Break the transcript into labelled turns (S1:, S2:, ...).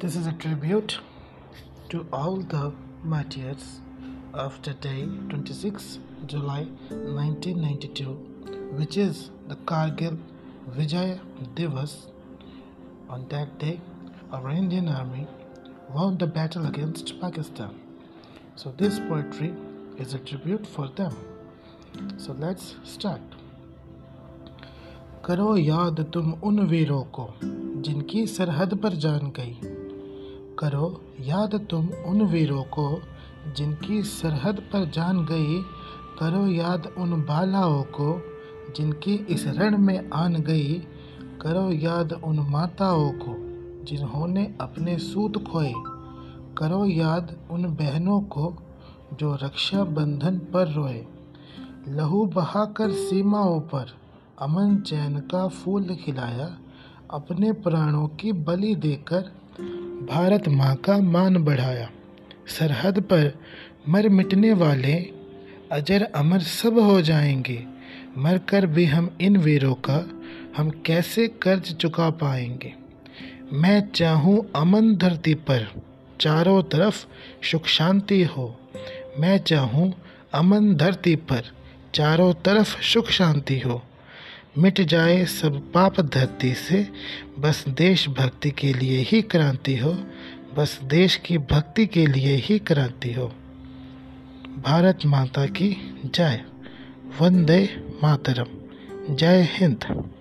S1: This is a tribute to all the martyrs of the day 26 July 1992, which is the Kargil Vijay Divas. On that day, our Indian Army won the battle against Pakistan. So, this poetry is a tribute for them. So, let's start. करो याद तुम उन वीरों को जिनकी सरहद पर जान गई करो। याद तुम उन वीरों को जिनकी सरहद पर जान गई। करो याद उन बालाओं को जिनकी इस रण में आन गई। करो याद उन माताओं को जिन्होंने अपने सूत खोए। करो याद उन बहनों को जो रक्षा बंधन पर रोए। लहू बहाकर सीमाओं पर अमन चैन का फूल खिलाया। अपने प्राणों की बलि देकर भारत माँ का मान बढ़ाया। सरहद पर मर मिटने वाले अजर अमर सब हो जाएँगे। मर कर भी हम इन वीरों का हम कैसे कर्ज चुका पाएँगे? मैं चाहूँ अमन धरती पर चारों तरफ़ सुख शांति हो। मैं चाहूँ अमन धरती पर चारों तरफ़ सुख शांति हो। मिट जाए सब पाप धरती से, बस देश भक्ति के लिए ही क्रांति हो, बस देश की भक्ति के लिए ही क्रांति हो। भारत माता की जय। वंदे मातरम। जय हिंद।